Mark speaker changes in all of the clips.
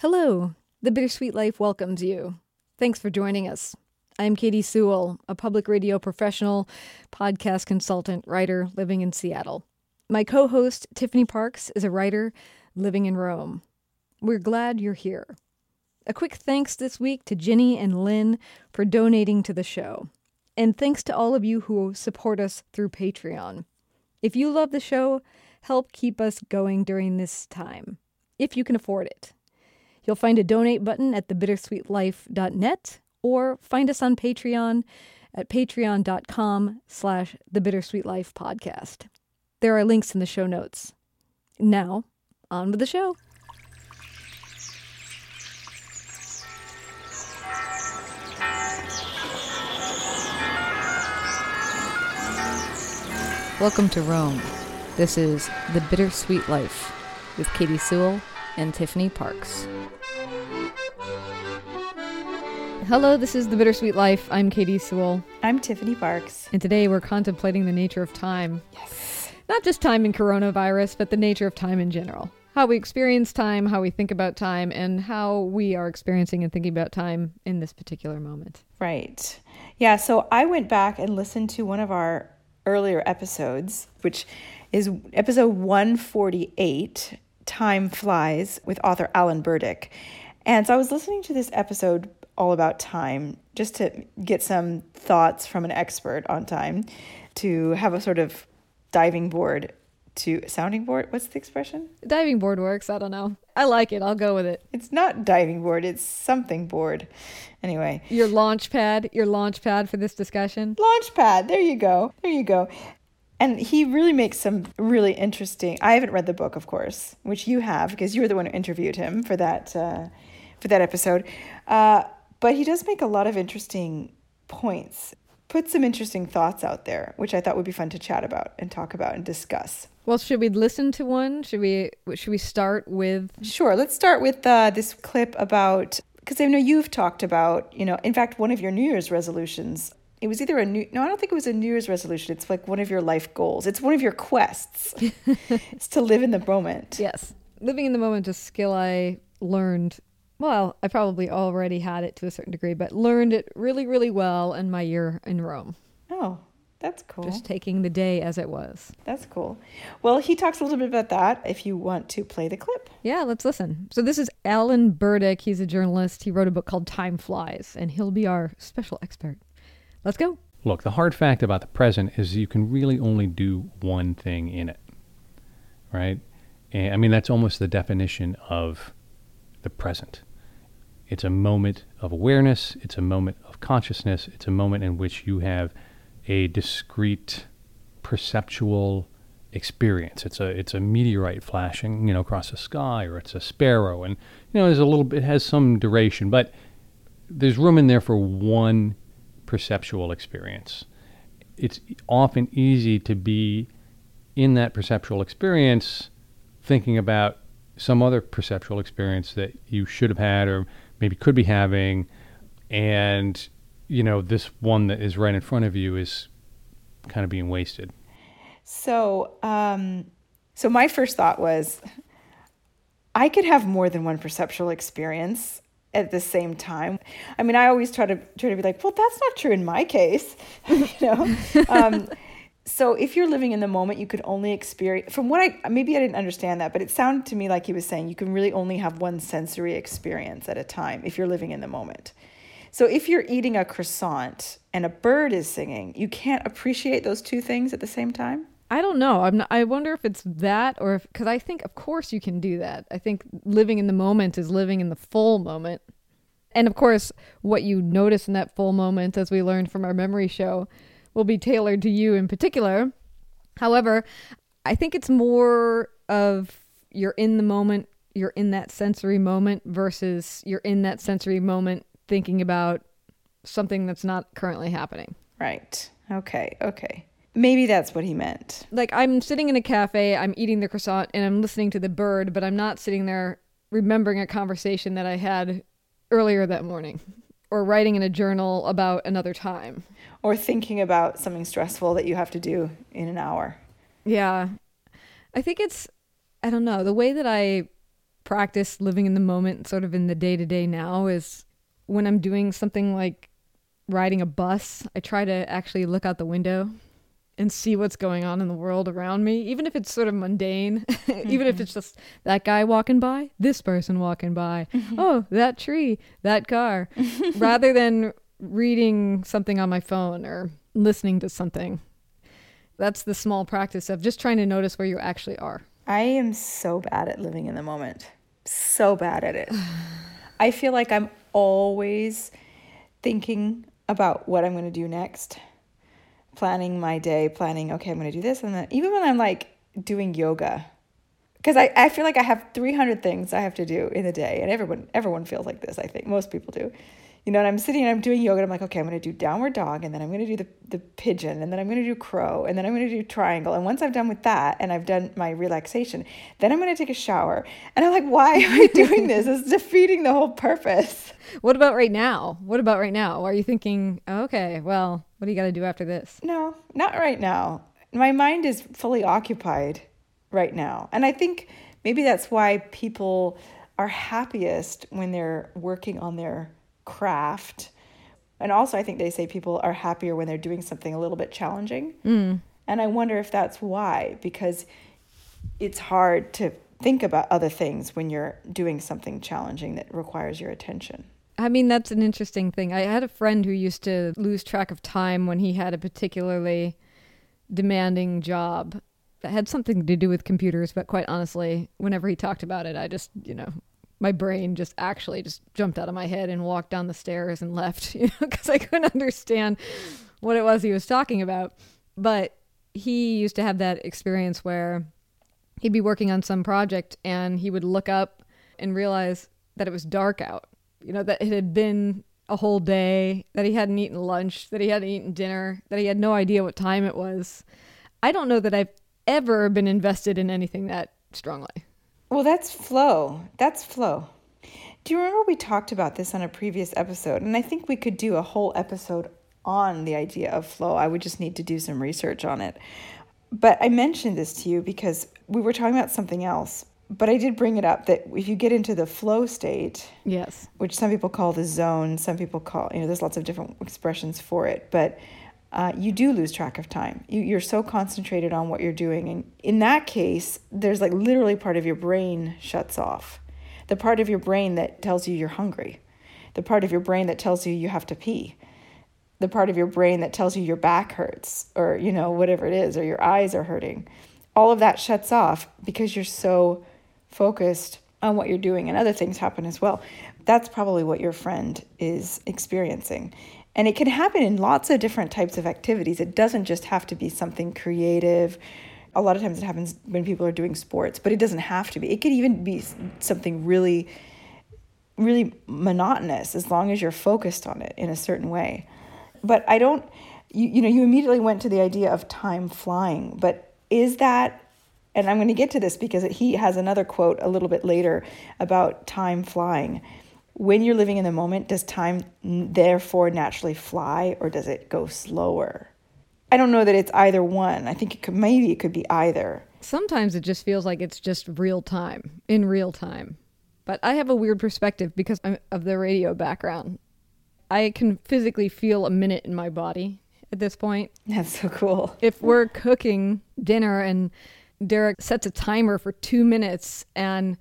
Speaker 1: Hello, The Bittersweet Life welcomes you. Thanks for joining us. I'm Katy Sewall, a public radio professional, podcast consultant, writer living in Seattle. My co host, Tiffany Parks, is a writer living in Rome. We're glad you're here. A quick thanks this week to Ginny and Lynn for donating to the show. And thanks to all of you who support us through Patreon. If you love the show, help keep us going during this time, if you can afford it. You'll find a donate button at thebittersweetlife.net or find us on Patreon at patreon.com slash thebittersweetlife podcast. There are links in the show notes. Now, on with the show. Welcome to Rome. This is The Bittersweet Life with Katy Sewall and Tiffany Parks. Hello, this is The Bittersweet Life. I'm Katy Sewall.
Speaker 2: I'm Tiffany Parks.
Speaker 1: And today we're contemplating the nature of time. Yes. Not just time in coronavirus, but the nature of time in general. How we experience time, how we think about time, and how we are experiencing and thinking about time in this particular moment.
Speaker 2: Right. Yeah, so I went back and listened to one of our earlier episodes, which is episode 148 Time Flies with author Alan Burdick. And so I was listening to this episode all about time just to get some thoughts from an expert on time to have a sort of diving board to sounding board. What's the expression?
Speaker 1: Diving board works. I don't know. I like it. I'll go with it.
Speaker 2: It's not diving board, it's something board. Anyway,
Speaker 1: your launch pad, your launch pad for this discussion.
Speaker 2: Launch pad. There you go. There you go. And he really makes some really interesting. I haven't read the book, of course, which you have because you were the one who interviewed him for that uh, for that episode. Uh, but he does make a lot of interesting points. Put some interesting thoughts out there, which I thought would be fun to chat about and talk about and discuss.
Speaker 1: Well, should we listen to one? Should we should we start with
Speaker 2: Sure, let's start with uh, this clip about because I know you've talked about, you know, in fact, one of your New Year's resolutions. It was either a new no, I don't think it was a New Year's resolution. It's like one of your life goals. It's one of your quests. it's to live in the moment.
Speaker 1: Yes, living in the moment is a skill I learned. Well, I probably already had it to a certain degree, but learned it really, really well in my year in Rome.
Speaker 2: Oh, that's cool.
Speaker 1: Just taking the day as it was.
Speaker 2: That's cool. Well, he talks a little bit about that if you want to play the clip.
Speaker 1: Yeah, let's listen. So, this is Alan Burdick. He's a journalist. He wrote a book called Time Flies, and he'll be our special expert. Let's go.
Speaker 3: Look, the hard fact about the present is you can really only do one thing in it, right? And I mean, that's almost the definition of the present. It's a moment of awareness, it's a moment of consciousness, it's a moment in which you have a discrete perceptual experience. It's a it's a meteorite flashing, you know, across the sky, or it's a sparrow, and you know, there's a little bit it has some duration, but there's room in there for one perceptual experience. It's often easy to be in that perceptual experience thinking about some other perceptual experience that you should have had or maybe could be having and you know, this one that is right in front of you is kind of being wasted.
Speaker 2: So, um, so my first thought was, I could have more than one perceptual experience at the same time. I mean, I always try to try to be like, well, that's not true in my case, you know. um, so if you're living in the moment, you could only experience. From what I maybe I didn't understand that, but it sounded to me like he was saying you can really only have one sensory experience at a time if you're living in the moment. So if you're eating a croissant and a bird is singing, you can't appreciate those two things at the same time?
Speaker 1: I don't know. I'm not, I wonder if it's that or if cuz I think of course you can do that. I think living in the moment is living in the full moment. And of course, what you notice in that full moment as we learned from our memory show will be tailored to you in particular. However, I think it's more of you're in the moment, you're in that sensory moment versus you're in that sensory moment thinking about something that's not currently happening.
Speaker 2: Right. Okay. Okay. Maybe that's what he meant.
Speaker 1: Like I'm sitting in a cafe, I'm eating the croissant, and I'm listening to the bird, but I'm not sitting there remembering a conversation that I had earlier that morning or writing in a journal about another time
Speaker 2: or thinking about something stressful that you have to do in an hour.
Speaker 1: Yeah. I think it's I don't know, the way that I practice living in the moment, sort of in the day to day now, is when I'm doing something like riding a bus, I try to actually look out the window and see what's going on in the world around me, even if it's sort of mundane, mm-hmm. even if mm-hmm. it's just that guy walking by, this person walking by, mm-hmm. oh, that tree, that car, rather than reading something on my phone or listening to something. That's the small practice of just trying to notice where you actually are.
Speaker 2: I am so bad at living in the moment. So bad at it. I feel like I'm always thinking about what I'm going to do next planning my day, planning, okay, I'm going to do this. And then even when I'm like doing yoga, because I, I feel like I have 300 things I have to do in a day. And everyone, everyone feels like this, I think. Most people do. You know, and I'm sitting and I'm doing yoga and I'm like, okay, I'm going to do downward dog and then I'm going to do the, the pigeon and then I'm going to do crow and then I'm going to do triangle. And once I've done with that and I've done my relaxation, then I'm going to take a shower. And I'm like, why am I doing this? It's defeating the whole purpose.
Speaker 1: What about right now? What about right now? Are you thinking, oh, okay, well, what do you got to do after this?
Speaker 2: No, not right now. My mind is fully occupied right now. And I think maybe that's why people are happiest when they're working on their craft. And also, I think they say people are happier when they're doing something a little bit challenging. Mm. And I wonder if that's why, because it's hard to think about other things when you're doing something challenging that requires your attention.
Speaker 1: I mean, that's an interesting thing. I had a friend who used to lose track of time when he had a particularly demanding job that had something to do with computers, but quite honestly, whenever he talked about it, I just, you know, my brain just actually just jumped out of my head and walked down the stairs and left, you know, because I couldn't understand what it was he was talking about. But he used to have that experience where he'd be working on some project and he would look up and realize that it was dark out you know, that it had been a whole day, that he hadn't eaten lunch, that he hadn't eaten dinner, that he had no idea what time it was. I don't know that I've ever been invested in anything that strongly.
Speaker 2: Well, that's flow. That's flow. Do you remember we talked about this on a previous episode? And I think we could do a whole episode on the idea of flow. I would just need to do some research on it. But I mentioned this to you because we were talking about something else but I did bring it up that if you get into the flow state,
Speaker 1: yes,
Speaker 2: which some people call the zone, some people call you know there's lots of different expressions for it, but uh, you do lose track of time. You, you're so concentrated on what you're doing, and in that case, there's like literally part of your brain shuts off, the part of your brain that tells you you're hungry, the part of your brain that tells you you have to pee, the part of your brain that tells you your back hurts, or you know whatever it is, or your eyes are hurting. All of that shuts off because you're so focused on what you're doing and other things happen as well. That's probably what your friend is experiencing. And it can happen in lots of different types of activities. It doesn't just have to be something creative. A lot of times it happens when people are doing sports, but it doesn't have to be. It could even be something really, really monotonous as long as you're focused on it in a certain way. But I don't, you, you know, you immediately went to the idea of time flying, but is that and I'm going to get to this because he has another quote a little bit later about time flying. When you're living in the moment, does time therefore naturally fly or does it go slower? I don't know that it's either one. I think it could maybe it could be either.
Speaker 1: Sometimes it just feels like it's just real time, in real time. But I have a weird perspective because I'm of the radio background. I can physically feel a minute in my body at this point.
Speaker 2: That's so cool.
Speaker 1: If we're cooking dinner and Derek sets a timer for two minutes and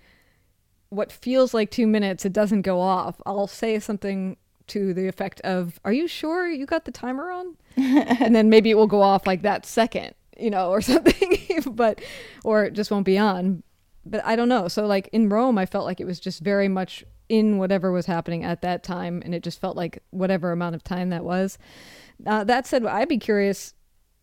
Speaker 1: what feels like two minutes, it doesn't go off. I'll say something to the effect of, Are you sure you got the timer on? and then maybe it will go off like that second, you know, or something, but, or it just won't be on. But I don't know. So, like in Rome, I felt like it was just very much in whatever was happening at that time. And it just felt like whatever amount of time that was. Uh, that said, I'd be curious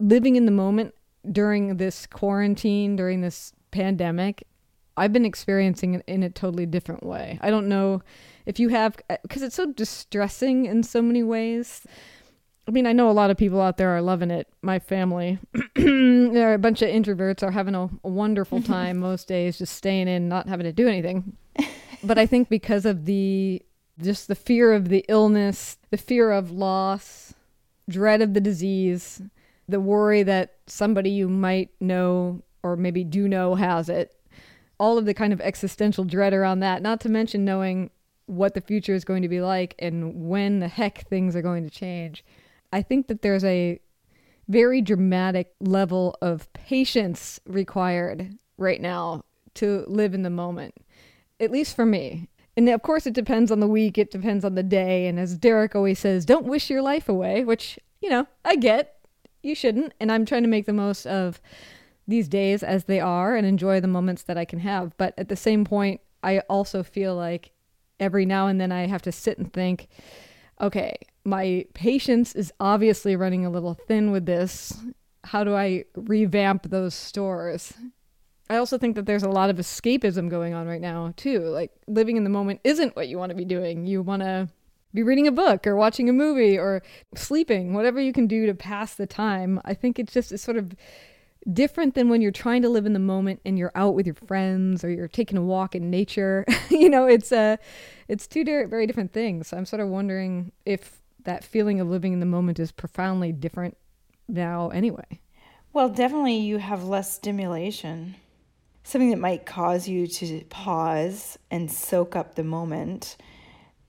Speaker 1: living in the moment during this quarantine, during this pandemic, I've been experiencing it in a totally different way. I don't know if you have, uh, because it's so distressing in so many ways. I mean, I know a lot of people out there are loving it. My family, there are a bunch of introverts are having a, a wonderful time most days, just staying in, not having to do anything. but I think because of the just the fear of the illness, the fear of loss, dread of the disease, the worry that somebody you might know or maybe do know has it, all of the kind of existential dread around that, not to mention knowing what the future is going to be like and when the heck things are going to change. I think that there's a very dramatic level of patience required right now to live in the moment, at least for me. And of course, it depends on the week, it depends on the day. And as Derek always says, don't wish your life away, which, you know, I get. You shouldn't. And I'm trying to make the most of these days as they are and enjoy the moments that I can have. But at the same point, I also feel like every now and then I have to sit and think, okay, my patience is obviously running a little thin with this. How do I revamp those stores? I also think that there's a lot of escapism going on right now, too. Like living in the moment isn't what you want to be doing. You want to be reading a book or watching a movie or sleeping, whatever you can do to pass the time. I think it's just it's sort of different than when you're trying to live in the moment and you're out with your friends or you're taking a walk in nature. you know, it's a uh, it's two very different things. So I'm sort of wondering if that feeling of living in the moment is profoundly different now anyway.
Speaker 2: Well, definitely you have less stimulation. Something that might cause you to pause and soak up the moment.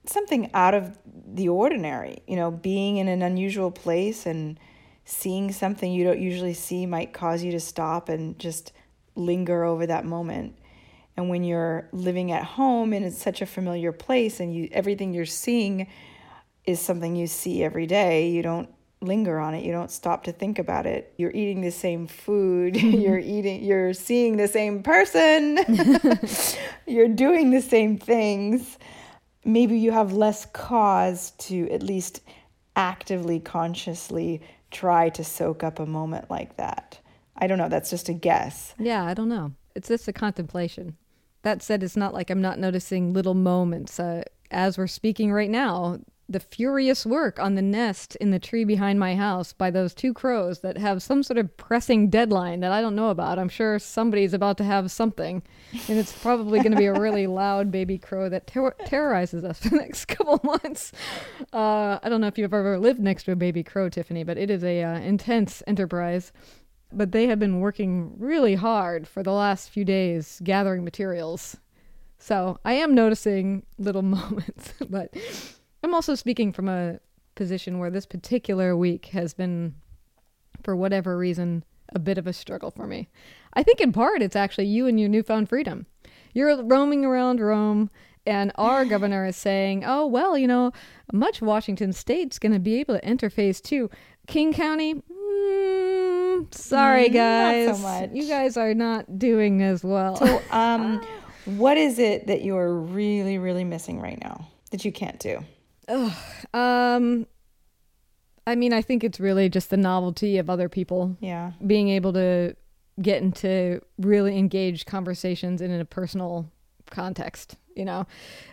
Speaker 2: Something out of the ordinary, you know, being in an unusual place and seeing something you don't usually see might cause you to stop and just linger over that moment. And when you're living at home and it's such a familiar place and you everything you're seeing is something you see every day, you don't linger on it. You don't stop to think about it. You're eating the same food, mm-hmm. you're eating you're seeing the same person. you're doing the same things. Maybe you have less cause to at least actively consciously try to soak up a moment like that. I don't know. That's just a guess.
Speaker 1: Yeah, I don't know. It's just a contemplation. That said, it's not like I'm not noticing little moments. Uh, as we're speaking right now, the furious work on the nest in the tree behind my house by those two crows that have some sort of pressing deadline that I don't know about. I'm sure somebody's about to have something, and it's probably going to be a really loud baby crow that ter- terrorizes us for the next couple months. Uh, I don't know if you've ever lived next to a baby crow, Tiffany, but it is a uh, intense enterprise. But they have been working really hard for the last few days gathering materials. So I am noticing little moments, but I'm also speaking from a position where this particular week has been, for whatever reason, a bit of a struggle for me. I think in part it's actually you and your newfound freedom. You're roaming around Rome, and our governor is saying, oh, well, you know, much Washington state's going to be able to enter phase two. King County, mm, sorry, guys.
Speaker 2: So
Speaker 1: you guys are not doing as well.
Speaker 2: So, um, what is it that you're really, really missing right now that you can't do?
Speaker 1: Ugh, um, I mean, I think it's really just the novelty of other people.
Speaker 2: Yeah.
Speaker 1: Being able to get into really engaged conversations in a personal context, you know.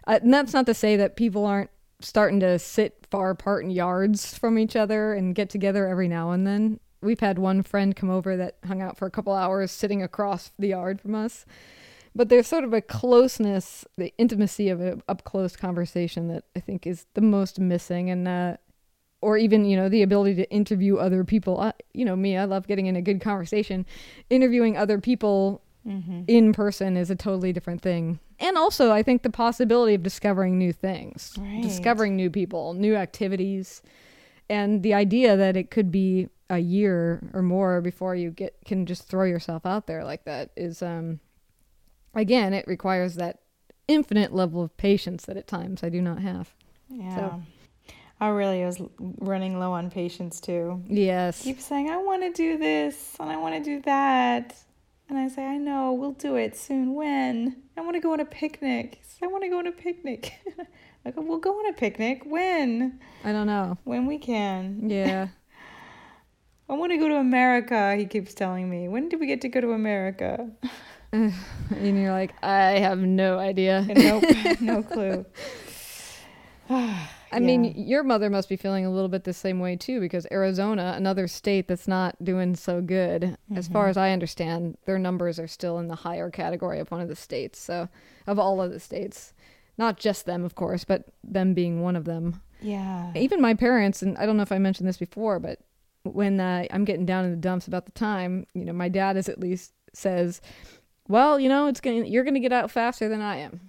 Speaker 1: Uh, and that's not to say that people aren't starting to sit far apart in yards from each other and get together every now and then. We've had one friend come over that hung out for a couple hours sitting across the yard from us but there's sort of a closeness, the intimacy of an up close conversation that I think is the most missing, and uh, or even you know the ability to interview other people. Uh, you know me, I love getting in a good conversation. Interviewing other people mm-hmm. in person is a totally different thing, and also I think the possibility of discovering new things, right. discovering new people, new activities, and the idea that it could be a year or more before you get can just throw yourself out there like that is um again, it requires that infinite level of patience that at times I do not have.
Speaker 2: Yeah. So, I really was running low on patience too.
Speaker 1: Yes.
Speaker 2: Keep saying, I want to do this and I want to do that. And I say, I know, we'll do it soon. When? I want to go on a picnic. I want to go on a picnic. I go, we'll go on a picnic. When?
Speaker 1: I don't know.
Speaker 2: When we can.
Speaker 1: Yeah.
Speaker 2: I want to go to America, he keeps telling me. When did we get to go to America?
Speaker 1: and you're like, I have no idea.
Speaker 2: nope, no clue.
Speaker 1: I yeah. mean, your mother must be feeling a little bit the same way too, because Arizona, another state that's not doing so good, mm-hmm. as far mm-hmm. as I understand, their numbers are still in the higher category of one of the states. So, of all of the states, not just them, of course, but them being one of them.
Speaker 2: Yeah.
Speaker 1: Even my parents, and I don't know if I mentioned this before, but when uh, I'm getting down in the dumps about the time, you know, my dad is at least says, well, you know, it's going to you're going to get out faster than I am.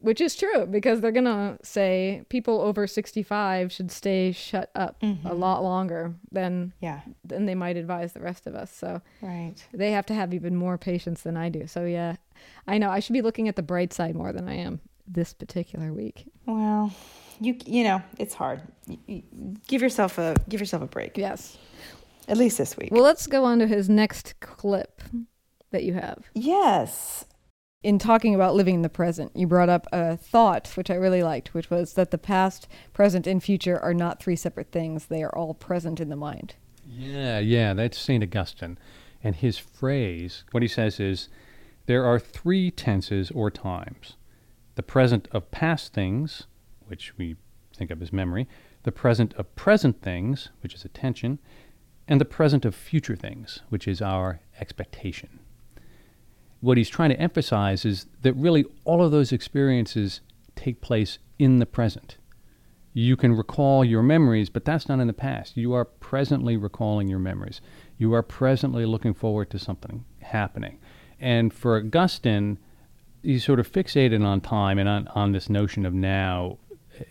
Speaker 1: Which is true because they're going to say people over 65 should stay shut up
Speaker 2: Mm-hmm.
Speaker 1: a lot longer than
Speaker 2: Yeah.
Speaker 1: than they might advise the rest of us. So
Speaker 2: Right.
Speaker 1: they have to have even more patience than I do. So yeah, I know I should be looking at the bright side more than I am this particular week.
Speaker 2: Well, you you know it's hard. You, you, give yourself a give yourself a break.
Speaker 1: Yes.
Speaker 2: At least this week.
Speaker 1: Well, let's go on to his next clip that you have.
Speaker 2: yes.
Speaker 1: In talking about living in the present, you brought up a thought which I really liked, which was that the past, present, and future are not three separate things. They are all present in the mind.
Speaker 3: Yeah, yeah, that's St. Augustine. And his phrase, what he says is there are three tenses or times the present of past things, which we think of as memory, the present of present things, which is attention, and the present of future things, which is our expectation. What he's trying to emphasize is that really all of those experiences take place in the present. You can recall your memories, but that's not in the past. You are presently recalling your memories. You are presently looking forward to something happening. And for Augustine, he's sort of fixated on time and on, on this notion of now,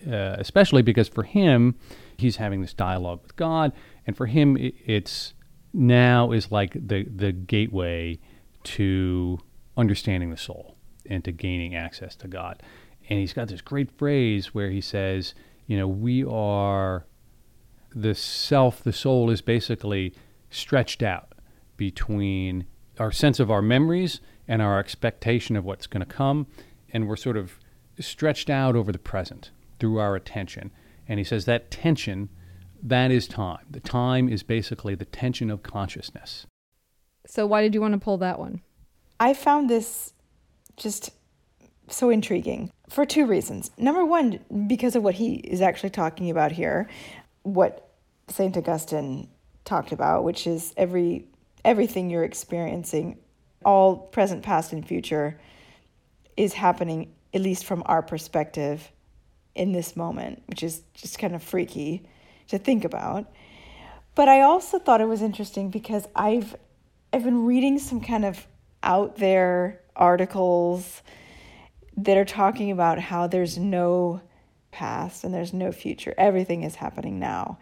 Speaker 3: uh, especially because for him, he's having this dialogue with God. And for him, it, it's now is like the, the gateway to understanding the soul and to gaining access to God. And he's got this great phrase where he says, you know, we are the self, the soul is basically stretched out between our sense of our memories and our expectation of what's going to come. And we're sort of stretched out over the present through our attention. And he says that tension, that is time. The time is basically the tension of consciousness.
Speaker 1: So why did you want to pull that one?
Speaker 2: I found this just so intriguing for two reasons. Number one, because of what he is actually talking about here, what Saint Augustine talked about, which is every everything you're experiencing, all present, past, and future, is happening at least from our perspective in this moment, which is just kind of freaky to think about. But I also thought it was interesting because I've I've been reading some kind of out there articles that are talking about how there's no past and there's no future. Everything is happening now.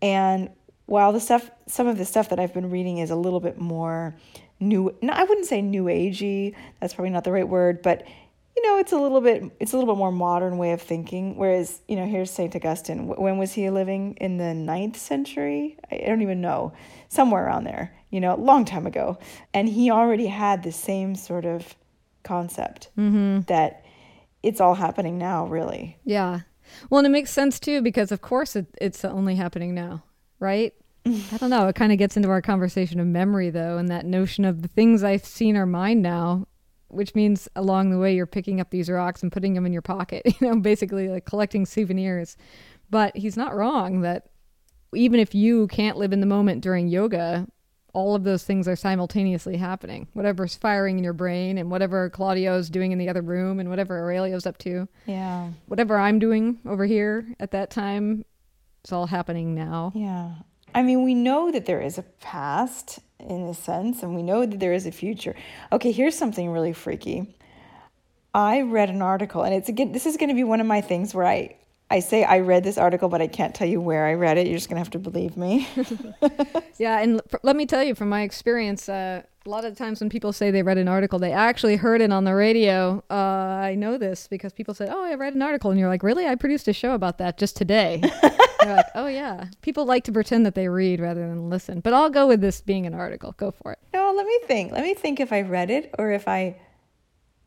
Speaker 2: And while the stuff some of the stuff that I've been reading is a little bit more new I wouldn't say new agey, that's probably not the right word, but you know, it's a little bit it's a little bit more modern way of thinking. Whereas, you know, here's Saint Augustine. When was he living? In the ninth century? I don't even know. Somewhere around there, you know, a long time ago. And he already had the same sort of concept mm-hmm. that it's all happening now, really.
Speaker 1: Yeah. Well, and it makes sense too because of course it, it's only happening now, right? I don't know. It kind of gets into our conversation of memory though, and that notion of the things I've seen are mine now, which means along the way you're picking up these rocks and putting them in your pocket, you know, basically like collecting souvenirs. But he's not wrong that even if you can't live in the moment during yoga, all of those things are simultaneously happening. Whatever's firing in your brain and whatever Claudio's doing in the other room and whatever Aurelio's up to
Speaker 2: Yeah.
Speaker 1: whatever I'm doing over here at that time, it's all happening now.
Speaker 2: Yeah. I mean, we know that there is a past in a sense, and we know that there is a future. Okay, here's something really freaky. I read an article, and it's again, this is going to be one of my things where I, I say I read this article, but I can't tell you where I read it. You're just going to have to believe me.
Speaker 1: Yeah, and l- let me tell you from my experience, uh, a lot of times when people say they read an article, they actually heard it on the radio. Uh, I know this because people said, "Oh, I read an article," and you're like, "Really? I produced a show about that just today." you're like, "Oh yeah." People like to pretend that they read rather than listen, but I'll go with this being an article. Go for it.
Speaker 2: no, let me think. Let me think if I read it or if I.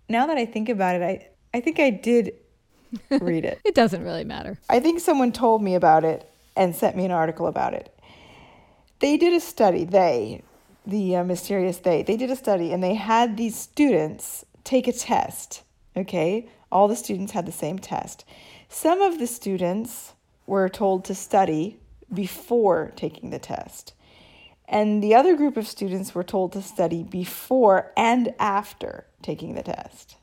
Speaker 2: Now that I think about it, I I think I did read it.
Speaker 1: It doesn't really matter.
Speaker 2: I think someone told me about it and sent me an article about it. They did a study, they, the uh, mysterious they, they did a study and they had these students take a test. Okay? All the students had the same test. Some of the students were told to study before taking the test. And the other group of students were told to study before and after taking the test.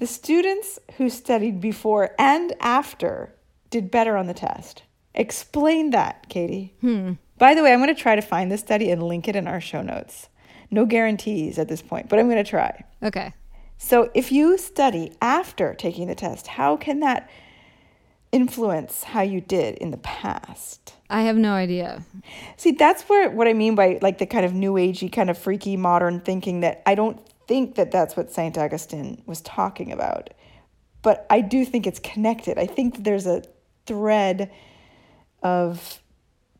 Speaker 2: The students who studied before and after did better on the test. Explain that, Katy. Hmm. By the way, I'm going to try to find this study and link it in our show notes. No guarantees at this point, but I'm going to try.
Speaker 1: Okay.
Speaker 2: So, if you study after taking the test, how can that influence how you did in the past?
Speaker 1: I have no idea.
Speaker 2: See, that's where what I mean by like the kind of new agey, kind of freaky modern thinking that I don't think that that's what St. Augustine was talking about. But I do think it's connected. I think there's a thread of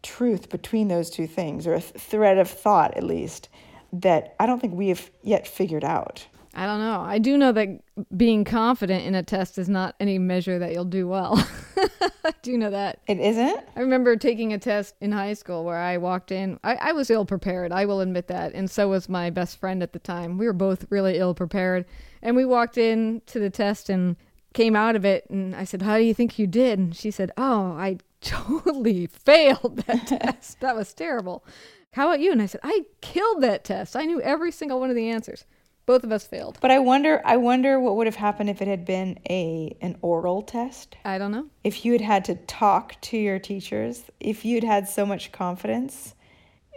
Speaker 2: truth between those two things, or a th- thread of thought at least, that I don't think we have yet figured out.
Speaker 1: I don't know. I do know that being confident in a test is not any measure that you'll do well. I do know that.
Speaker 2: It isn't?
Speaker 1: I remember taking a test in high school where I walked in. I, I was ill prepared. I will admit that. And so was my best friend at the time. We were both really ill prepared. And we walked in to the test and came out of it. And I said, How do you think you did? And she said, Oh, I totally failed that test. That was terrible. How about you? And I said, I killed that test. I knew every single one of the answers. Both of us failed.
Speaker 2: But I wonder I wonder what would have happened if it had been a an oral test.
Speaker 1: I don't know.
Speaker 2: If you had had to talk to your teachers, if you'd had so much confidence.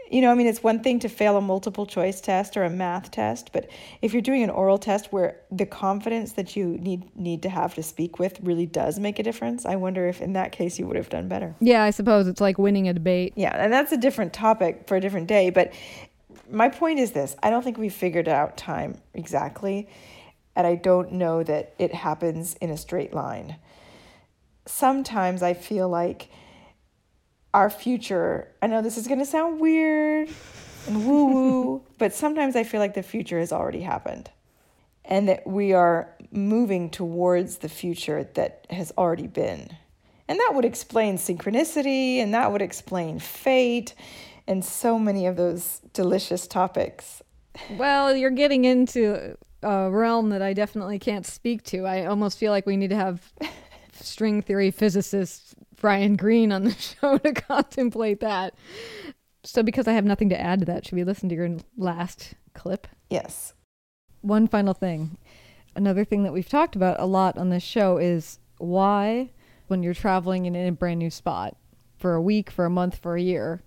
Speaker 2: You know, I mean, it's one thing to fail a multiple choice test or a math test, but if you're doing an oral test where the confidence that you need need to have to speak with really does make a difference, I wonder if in that case you would have done better.
Speaker 1: Yeah, I suppose it's like winning a debate.
Speaker 2: Yeah, and that's a different topic for a different day, but my point is this I don't think we figured out time exactly, and I don't know that it happens in a straight line. Sometimes I feel like our future, I know this is going to sound weird and woo woo, but sometimes I feel like the future has already happened and that we are moving towards the future that has already been. And that would explain synchronicity and that would explain fate and so many of those delicious topics.
Speaker 1: Well, you're getting into a realm that I definitely can't speak to. I almost feel like we need to have string theory physicist Brian Greene on the show to contemplate that. So, because I have nothing to add to that, should we listen to your last clip?
Speaker 2: Yes.
Speaker 1: One final thing. Another thing that we've talked about a lot on this show is why, when you're traveling in a brand new spot for a week, for a month, for a year,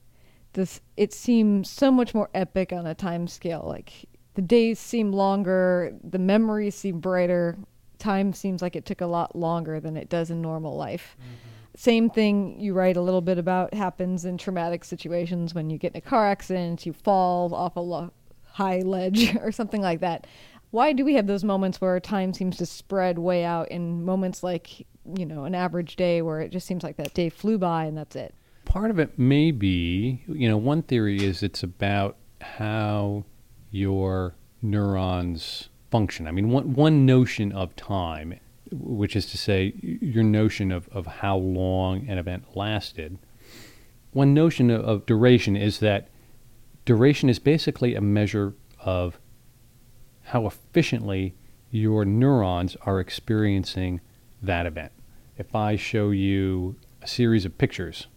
Speaker 1: this it seems so much more epic on a time scale. Like the days seem longer, the memories seem brighter, time seems like it took a lot longer than it does in normal life. Mm-hmm. Same thing you write a little bit about happens in traumatic situations when you get in a car accident, you fall off a lo- high ledge or something like that. Why do we have those moments where time seems to spread way out in moments like, you know, an average day where it just seems like that day flew by and that's it?
Speaker 3: Part of it may be, you know, one theory is it's about how your neurons function. I mean, one, one notion of time, which is to say, your notion of, of how long an event lasted, one notion of, of duration is that duration is basically a measure of how efficiently your neurons are experiencing that event. If I show you a series of pictures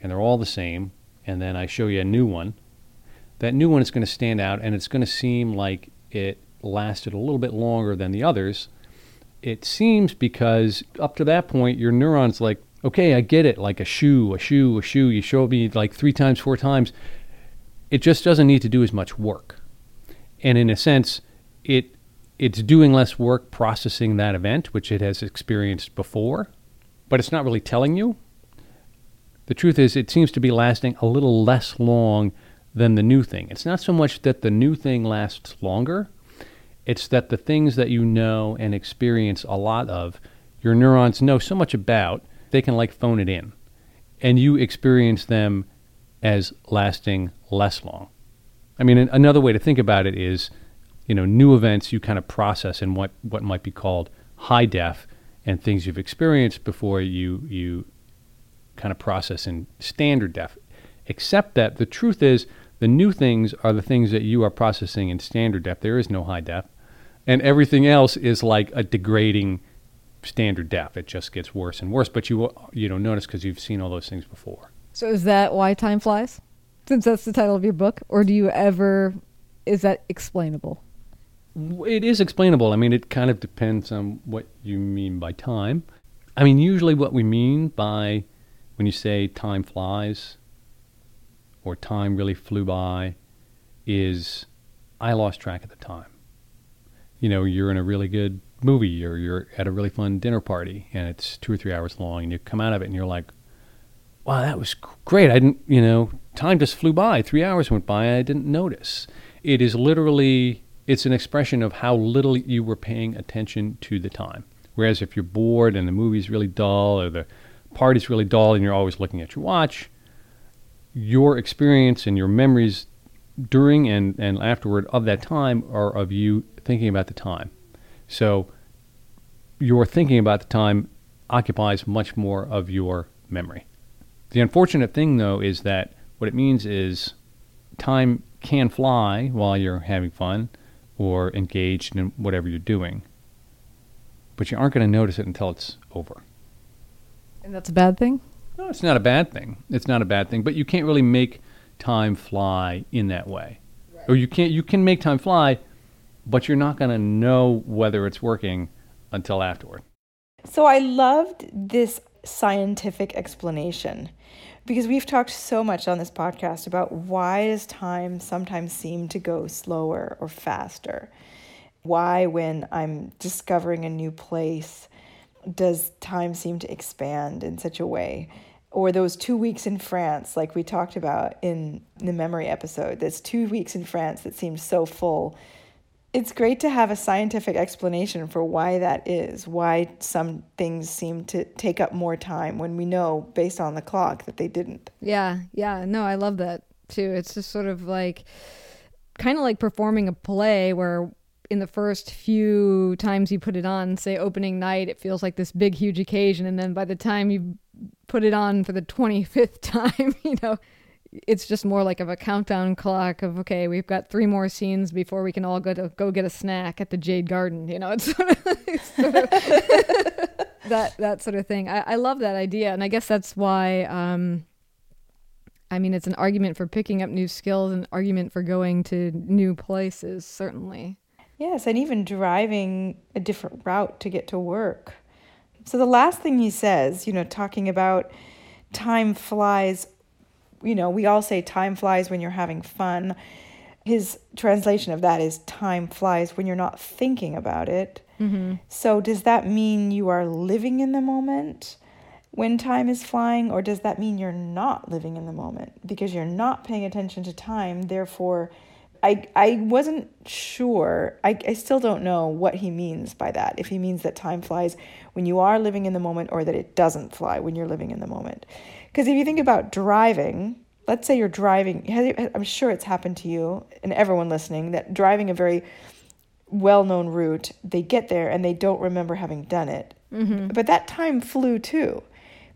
Speaker 3: and they're all the same, and then I show you a new one, that new one is going to stand out and it's going to seem like it lasted a little bit longer than the others. It seems because up to that point, your neurons like, okay, I get it, like a shoe, a shoe, a shoe. You show me like three times, four times. It just doesn't need to do as much work. And in a sense, it it's doing less work processing that event, which it has experienced before, but it's not really telling you the truth is, it seems to be lasting a little less long than the new thing. It's not so much that the new thing lasts longer, it's that the things that you know and experience a lot of, your neurons know so much about, they can like phone it in. And you experience them as lasting less long. I mean, another way to think about it is, you know, new events you kind of process in what, what might be called high def, and things you've experienced before you you kind of process in standard def. Except that the truth is, the new things are the things that you are processing in standard def. There is no high def. And everything else is like a degrading standard def. It just gets worse and worse. But you you don't notice because you've seen all those things before.
Speaker 1: So is that why time flies? Since that's the title of your book, or do you ever? Is that explainable?
Speaker 3: It is explainable. I mean, it kind of depends on what you mean by time. I mean, usually what we mean by when you say time flies or time really flew by is I lost track of the time. You know, you're in a really good movie or you're at a really fun dinner party and it's two or three hours long and you come out of it and you're like, wow, that was great. I didn't, you know, time just flew by. Three hours went by and I didn't notice. It is literally, it's an expression of how little you were paying attention to the time. Whereas if you're bored and the movie's really dull or the party's really dull and you're always looking at your watch, your experience and your memories during and, and afterward of that time are of you thinking about the time. So your thinking about the time occupies much more of your memory. The unfortunate thing, though, is that what it means is time can fly while you're having fun or engaged in whatever you're doing, but you aren't going to notice it until it's over.
Speaker 1: And that's a bad thing?
Speaker 3: No, it's not a bad thing. It's not a bad thing, but you can't really make time fly in that way. Right. Or you can't you can make time fly, but you're not going to know whether it's working until afterward.
Speaker 2: So I loved this scientific explanation because we've talked so much on this podcast about why does time sometimes seem to go slower or faster? Why when I'm discovering a new place does time seem to expand in such a way? Or those two weeks in France, like we talked about in the memory episode, there's two weeks in France that seemed so full it's great to have a scientific explanation for why that is, why some things seem to take up more time when we know based on the clock that they didn't.
Speaker 1: Yeah, yeah. No, I love that too. It's just sort of like kind of like performing a play where in the first few times you put it on, say opening night, it feels like this big huge occasion and then by the time you put it on for the 25th time, you know, it's just more like of a countdown clock of okay, we've got three more scenes before we can all go to go get a snack at the Jade Garden. You know, it's sort of, it's sort of that that sort of thing. I, I love that idea, and I guess that's why. Um, I mean, it's an argument for picking up new skills, an argument for going to new places, certainly.
Speaker 2: Yes, and even driving a different route to get to work. So the last thing he says, you know, talking about time flies you know, we all say time flies when you're having fun. His translation of that is time flies when you're not thinking about it. Mm-hmm. So, does that mean you are living in the moment when time is flying, or does that mean you're not living in the moment because you're not paying attention to time? Therefore, I, I wasn't sure. I, I still don't know what he means by that. If he means that time flies when you are living in the moment or that it doesn't fly when you're living in the moment. Because if you think about driving, let's say you're driving, I'm sure it's happened to you and everyone listening that driving a very well known route, they get there and they don't remember having done it. Mm-hmm. But that time flew too.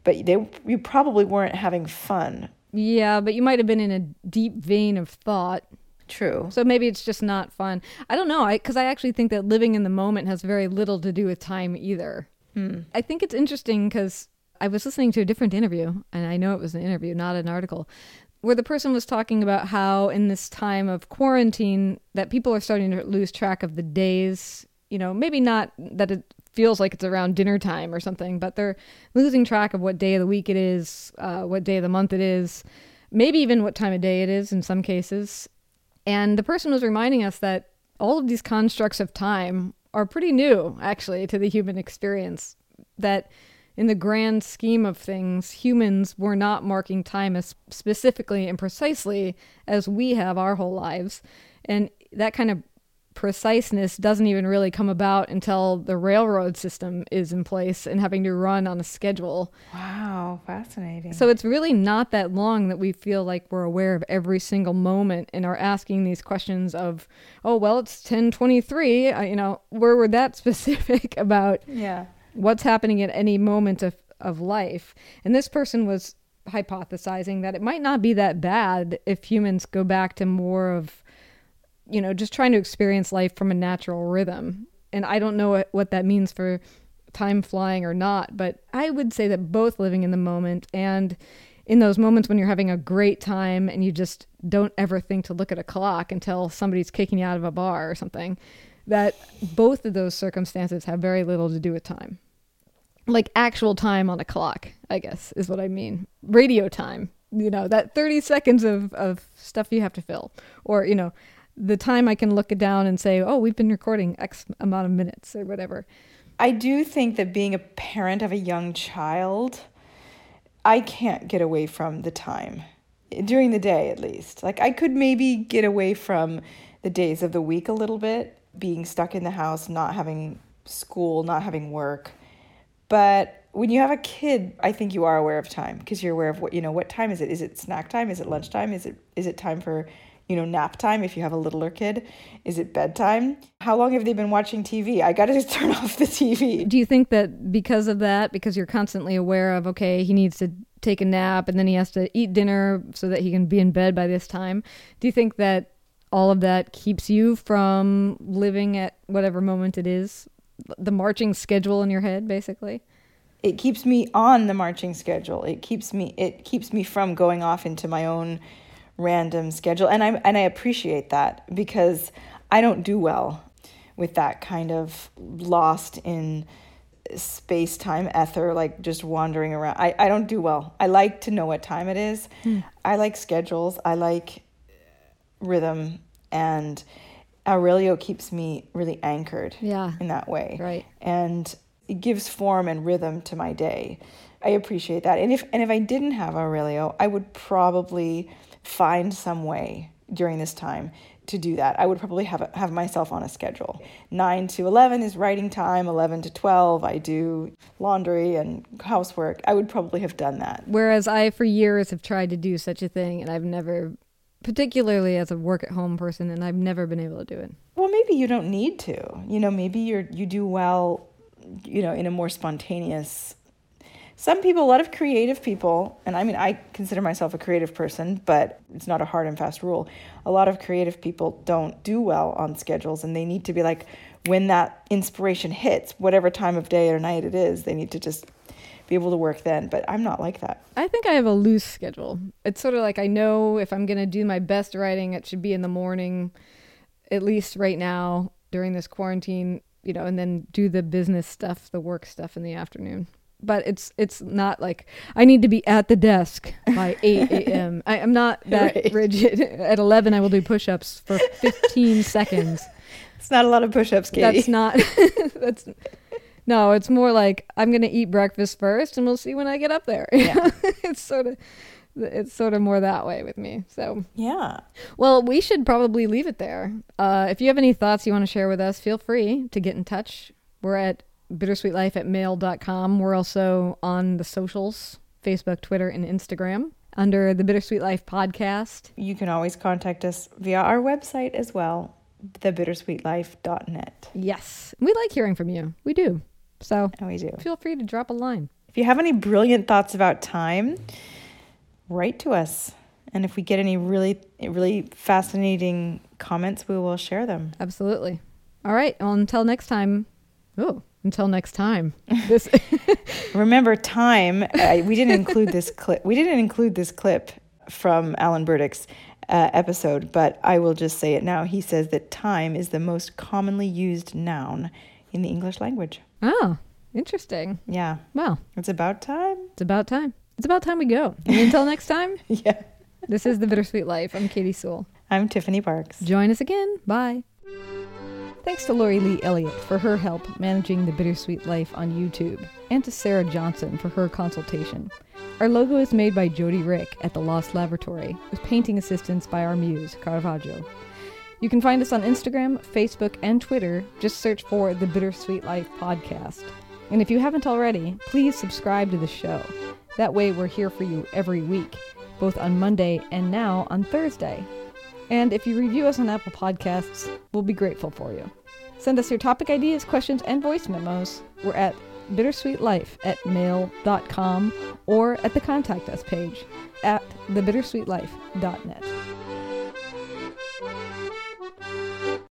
Speaker 2: But they you probably weren't having fun.
Speaker 1: Yeah, but you might have been in a deep vein of thought.
Speaker 2: True.
Speaker 1: So maybe it's just not fun. I don't know. I because I actually think that living in the moment has very little to do with time either. Hmm. I think it's interesting because I was listening to a different interview, and I know it was an interview, not an article, where the person was talking about how in this time of quarantine that people are starting to lose track of the days. You know, maybe not that it feels like it's around dinner time or something, but they're losing track of what day of the week it is, uh, what day of the month it is, maybe even what time of day it is in some cases. And the person was reminding us that all of these constructs of time are pretty new, actually, to the human experience. That in the grand scheme of things, humans were not marking time as specifically and precisely as we have our whole lives. And that kind of preciseness doesn't even really come about until the railroad system is in place and having to run on a schedule.
Speaker 2: Wow, fascinating.
Speaker 1: So it's really not that long that we feel like we're aware of every single moment and are asking these questions of, oh, well, it's 1023. Uh, you know, where we're that specific about
Speaker 2: yeah
Speaker 1: what's happening at any moment of, of life. And this person was hypothesizing that it might not be that bad if humans go back to more of, you know, just trying to experience life from a natural rhythm. And I don't know what, what that means for time flying or not, but I would say that both living in the moment and in those moments when you're having a great time and you just don't ever think to look at a clock until somebody's kicking you out of a bar or something that both of those circumstances have very little to do with time. Like actual time on a clock, I guess, is what I mean. Radio time, you know, that 30 seconds of, of stuff you have to fill. Or, you know, the time I can look it down and say, oh, we've been recording X amount of minutes or whatever.
Speaker 2: I do think that being a parent of a young child, I can't get away from the time during the day at least. Like I could maybe get away from the days of the week a little bit, being stuck in the house, not having school, not having work. But when you have a kid, I think you are aware of time because you're aware of what, you know, what time is it? Is it snack time? Is it lunchtime? Is it is it time for you know, nap time if you have a littler kid? Is it bedtime? How long have they been watching TV? I got to just turn off the TV.
Speaker 1: Do you think that because of that, because you're constantly aware of, okay, he needs to take a nap and then he has to eat dinner so that he can be in bed by this time, do you think that all of that keeps you from living at whatever moment it is? The marching schedule in your head, basically?
Speaker 2: It keeps me on the marching schedule. It keeps me it keeps me from going off into my own random schedule. And I and I appreciate that because I don't do well with that kind of lost in space time ether like just wandering around. I, I don't do well. I like to know what time it is. Hmm. i like schedules. I like rhythm. And aurelio keeps me really anchored
Speaker 1: yeah.
Speaker 2: in that way.
Speaker 1: Right.
Speaker 2: And it gives form and rhythm to my day. I appreciate that. And if and if i didn't have aurelio i would probably find some way during this time to do that. I would probably have have myself on a schedule. 9 to 11 is writing time, 11 to 12 I do laundry and housework. I would probably have done that.
Speaker 1: Whereas I for years have tried to do such a thing and I've never particularly as a work at home person and I've never been able to do it.
Speaker 2: Well, maybe you don't need to. You know, maybe you're you do well you know in a more spontaneous some people, a lot of creative people, and I mean, I consider myself a creative person, but it's not a hard and fast rule. A lot of creative people don't do well on schedules, and they need to be like, when that inspiration hits, whatever time of day or night it is, they need to just be able to work then. But I'm not like that.
Speaker 1: I think I have a loose schedule. It's sort of like I know if I'm going to do my best writing, it should be in the morning, at least right now during this quarantine, you know, and then do the business stuff, the work stuff in the afternoon but it's it's not like I need to be at the desk by 8 a.m. I, am not that right. rigid. At 11, I will do push-ups for 15 seconds.
Speaker 2: It's not a lot of push-ups, Katy.
Speaker 1: That's not. that's no. It's more like I'm gonna eat breakfast first, and we'll see when I get up there. Yeah. it's sort of it's sort of more that way with me. So
Speaker 2: yeah.
Speaker 1: Well, we should probably leave it there. Uh, if you have any thoughts you want to share with us, feel free to get in touch. We're at bittersweetlife at mail.com. We're also on the socials Facebook, Twitter, and Instagram under the Bittersweet Life podcast.
Speaker 2: You can always contact us via our website as well, thebittersweetlife.net.
Speaker 1: Yes. We like hearing from you. We do. So
Speaker 2: and we do.
Speaker 1: Feel free to drop a line.
Speaker 2: If you have any brilliant thoughts about time, write to us. And if we get any really, really fascinating comments, we will share them.
Speaker 1: Absolutely. All right. Well, until next time. Oh. Until next time. This
Speaker 2: Remember time. Uh, we didn't include this clip. We didn't include this clip from Alan Burdick's uh, episode, but I will just say it now. He says that time is the most commonly used noun in the English language.
Speaker 1: Oh, interesting.
Speaker 2: Yeah.
Speaker 1: Well,
Speaker 2: it's about time.
Speaker 1: It's about time. It's about time we go. And until next time.
Speaker 2: yeah.
Speaker 1: This is the Bittersweet Life. I'm Katy Sewall.
Speaker 2: I'm Tiffany Parks.
Speaker 1: Join us again. Bye. Thanks to Lori Lee Elliott for her help managing the Bittersweet Life on YouTube, and to Sarah Johnson for her consultation. Our logo is made by Jody Rick at the Lost Laboratory, with painting assistance by our muse, Caravaggio. You can find us on Instagram, Facebook, and Twitter. Just search for the Bittersweet Life podcast. And if you haven't already, please subscribe to the show. That way, we're here for you every week, both on Monday and now on Thursday. And if you review us on Apple Podcasts, we'll be grateful for you. Send us your topic ideas, questions, and voice memos. We're at bittersweetlife at mail.com or at the contact us page at thebittersweetlife.net.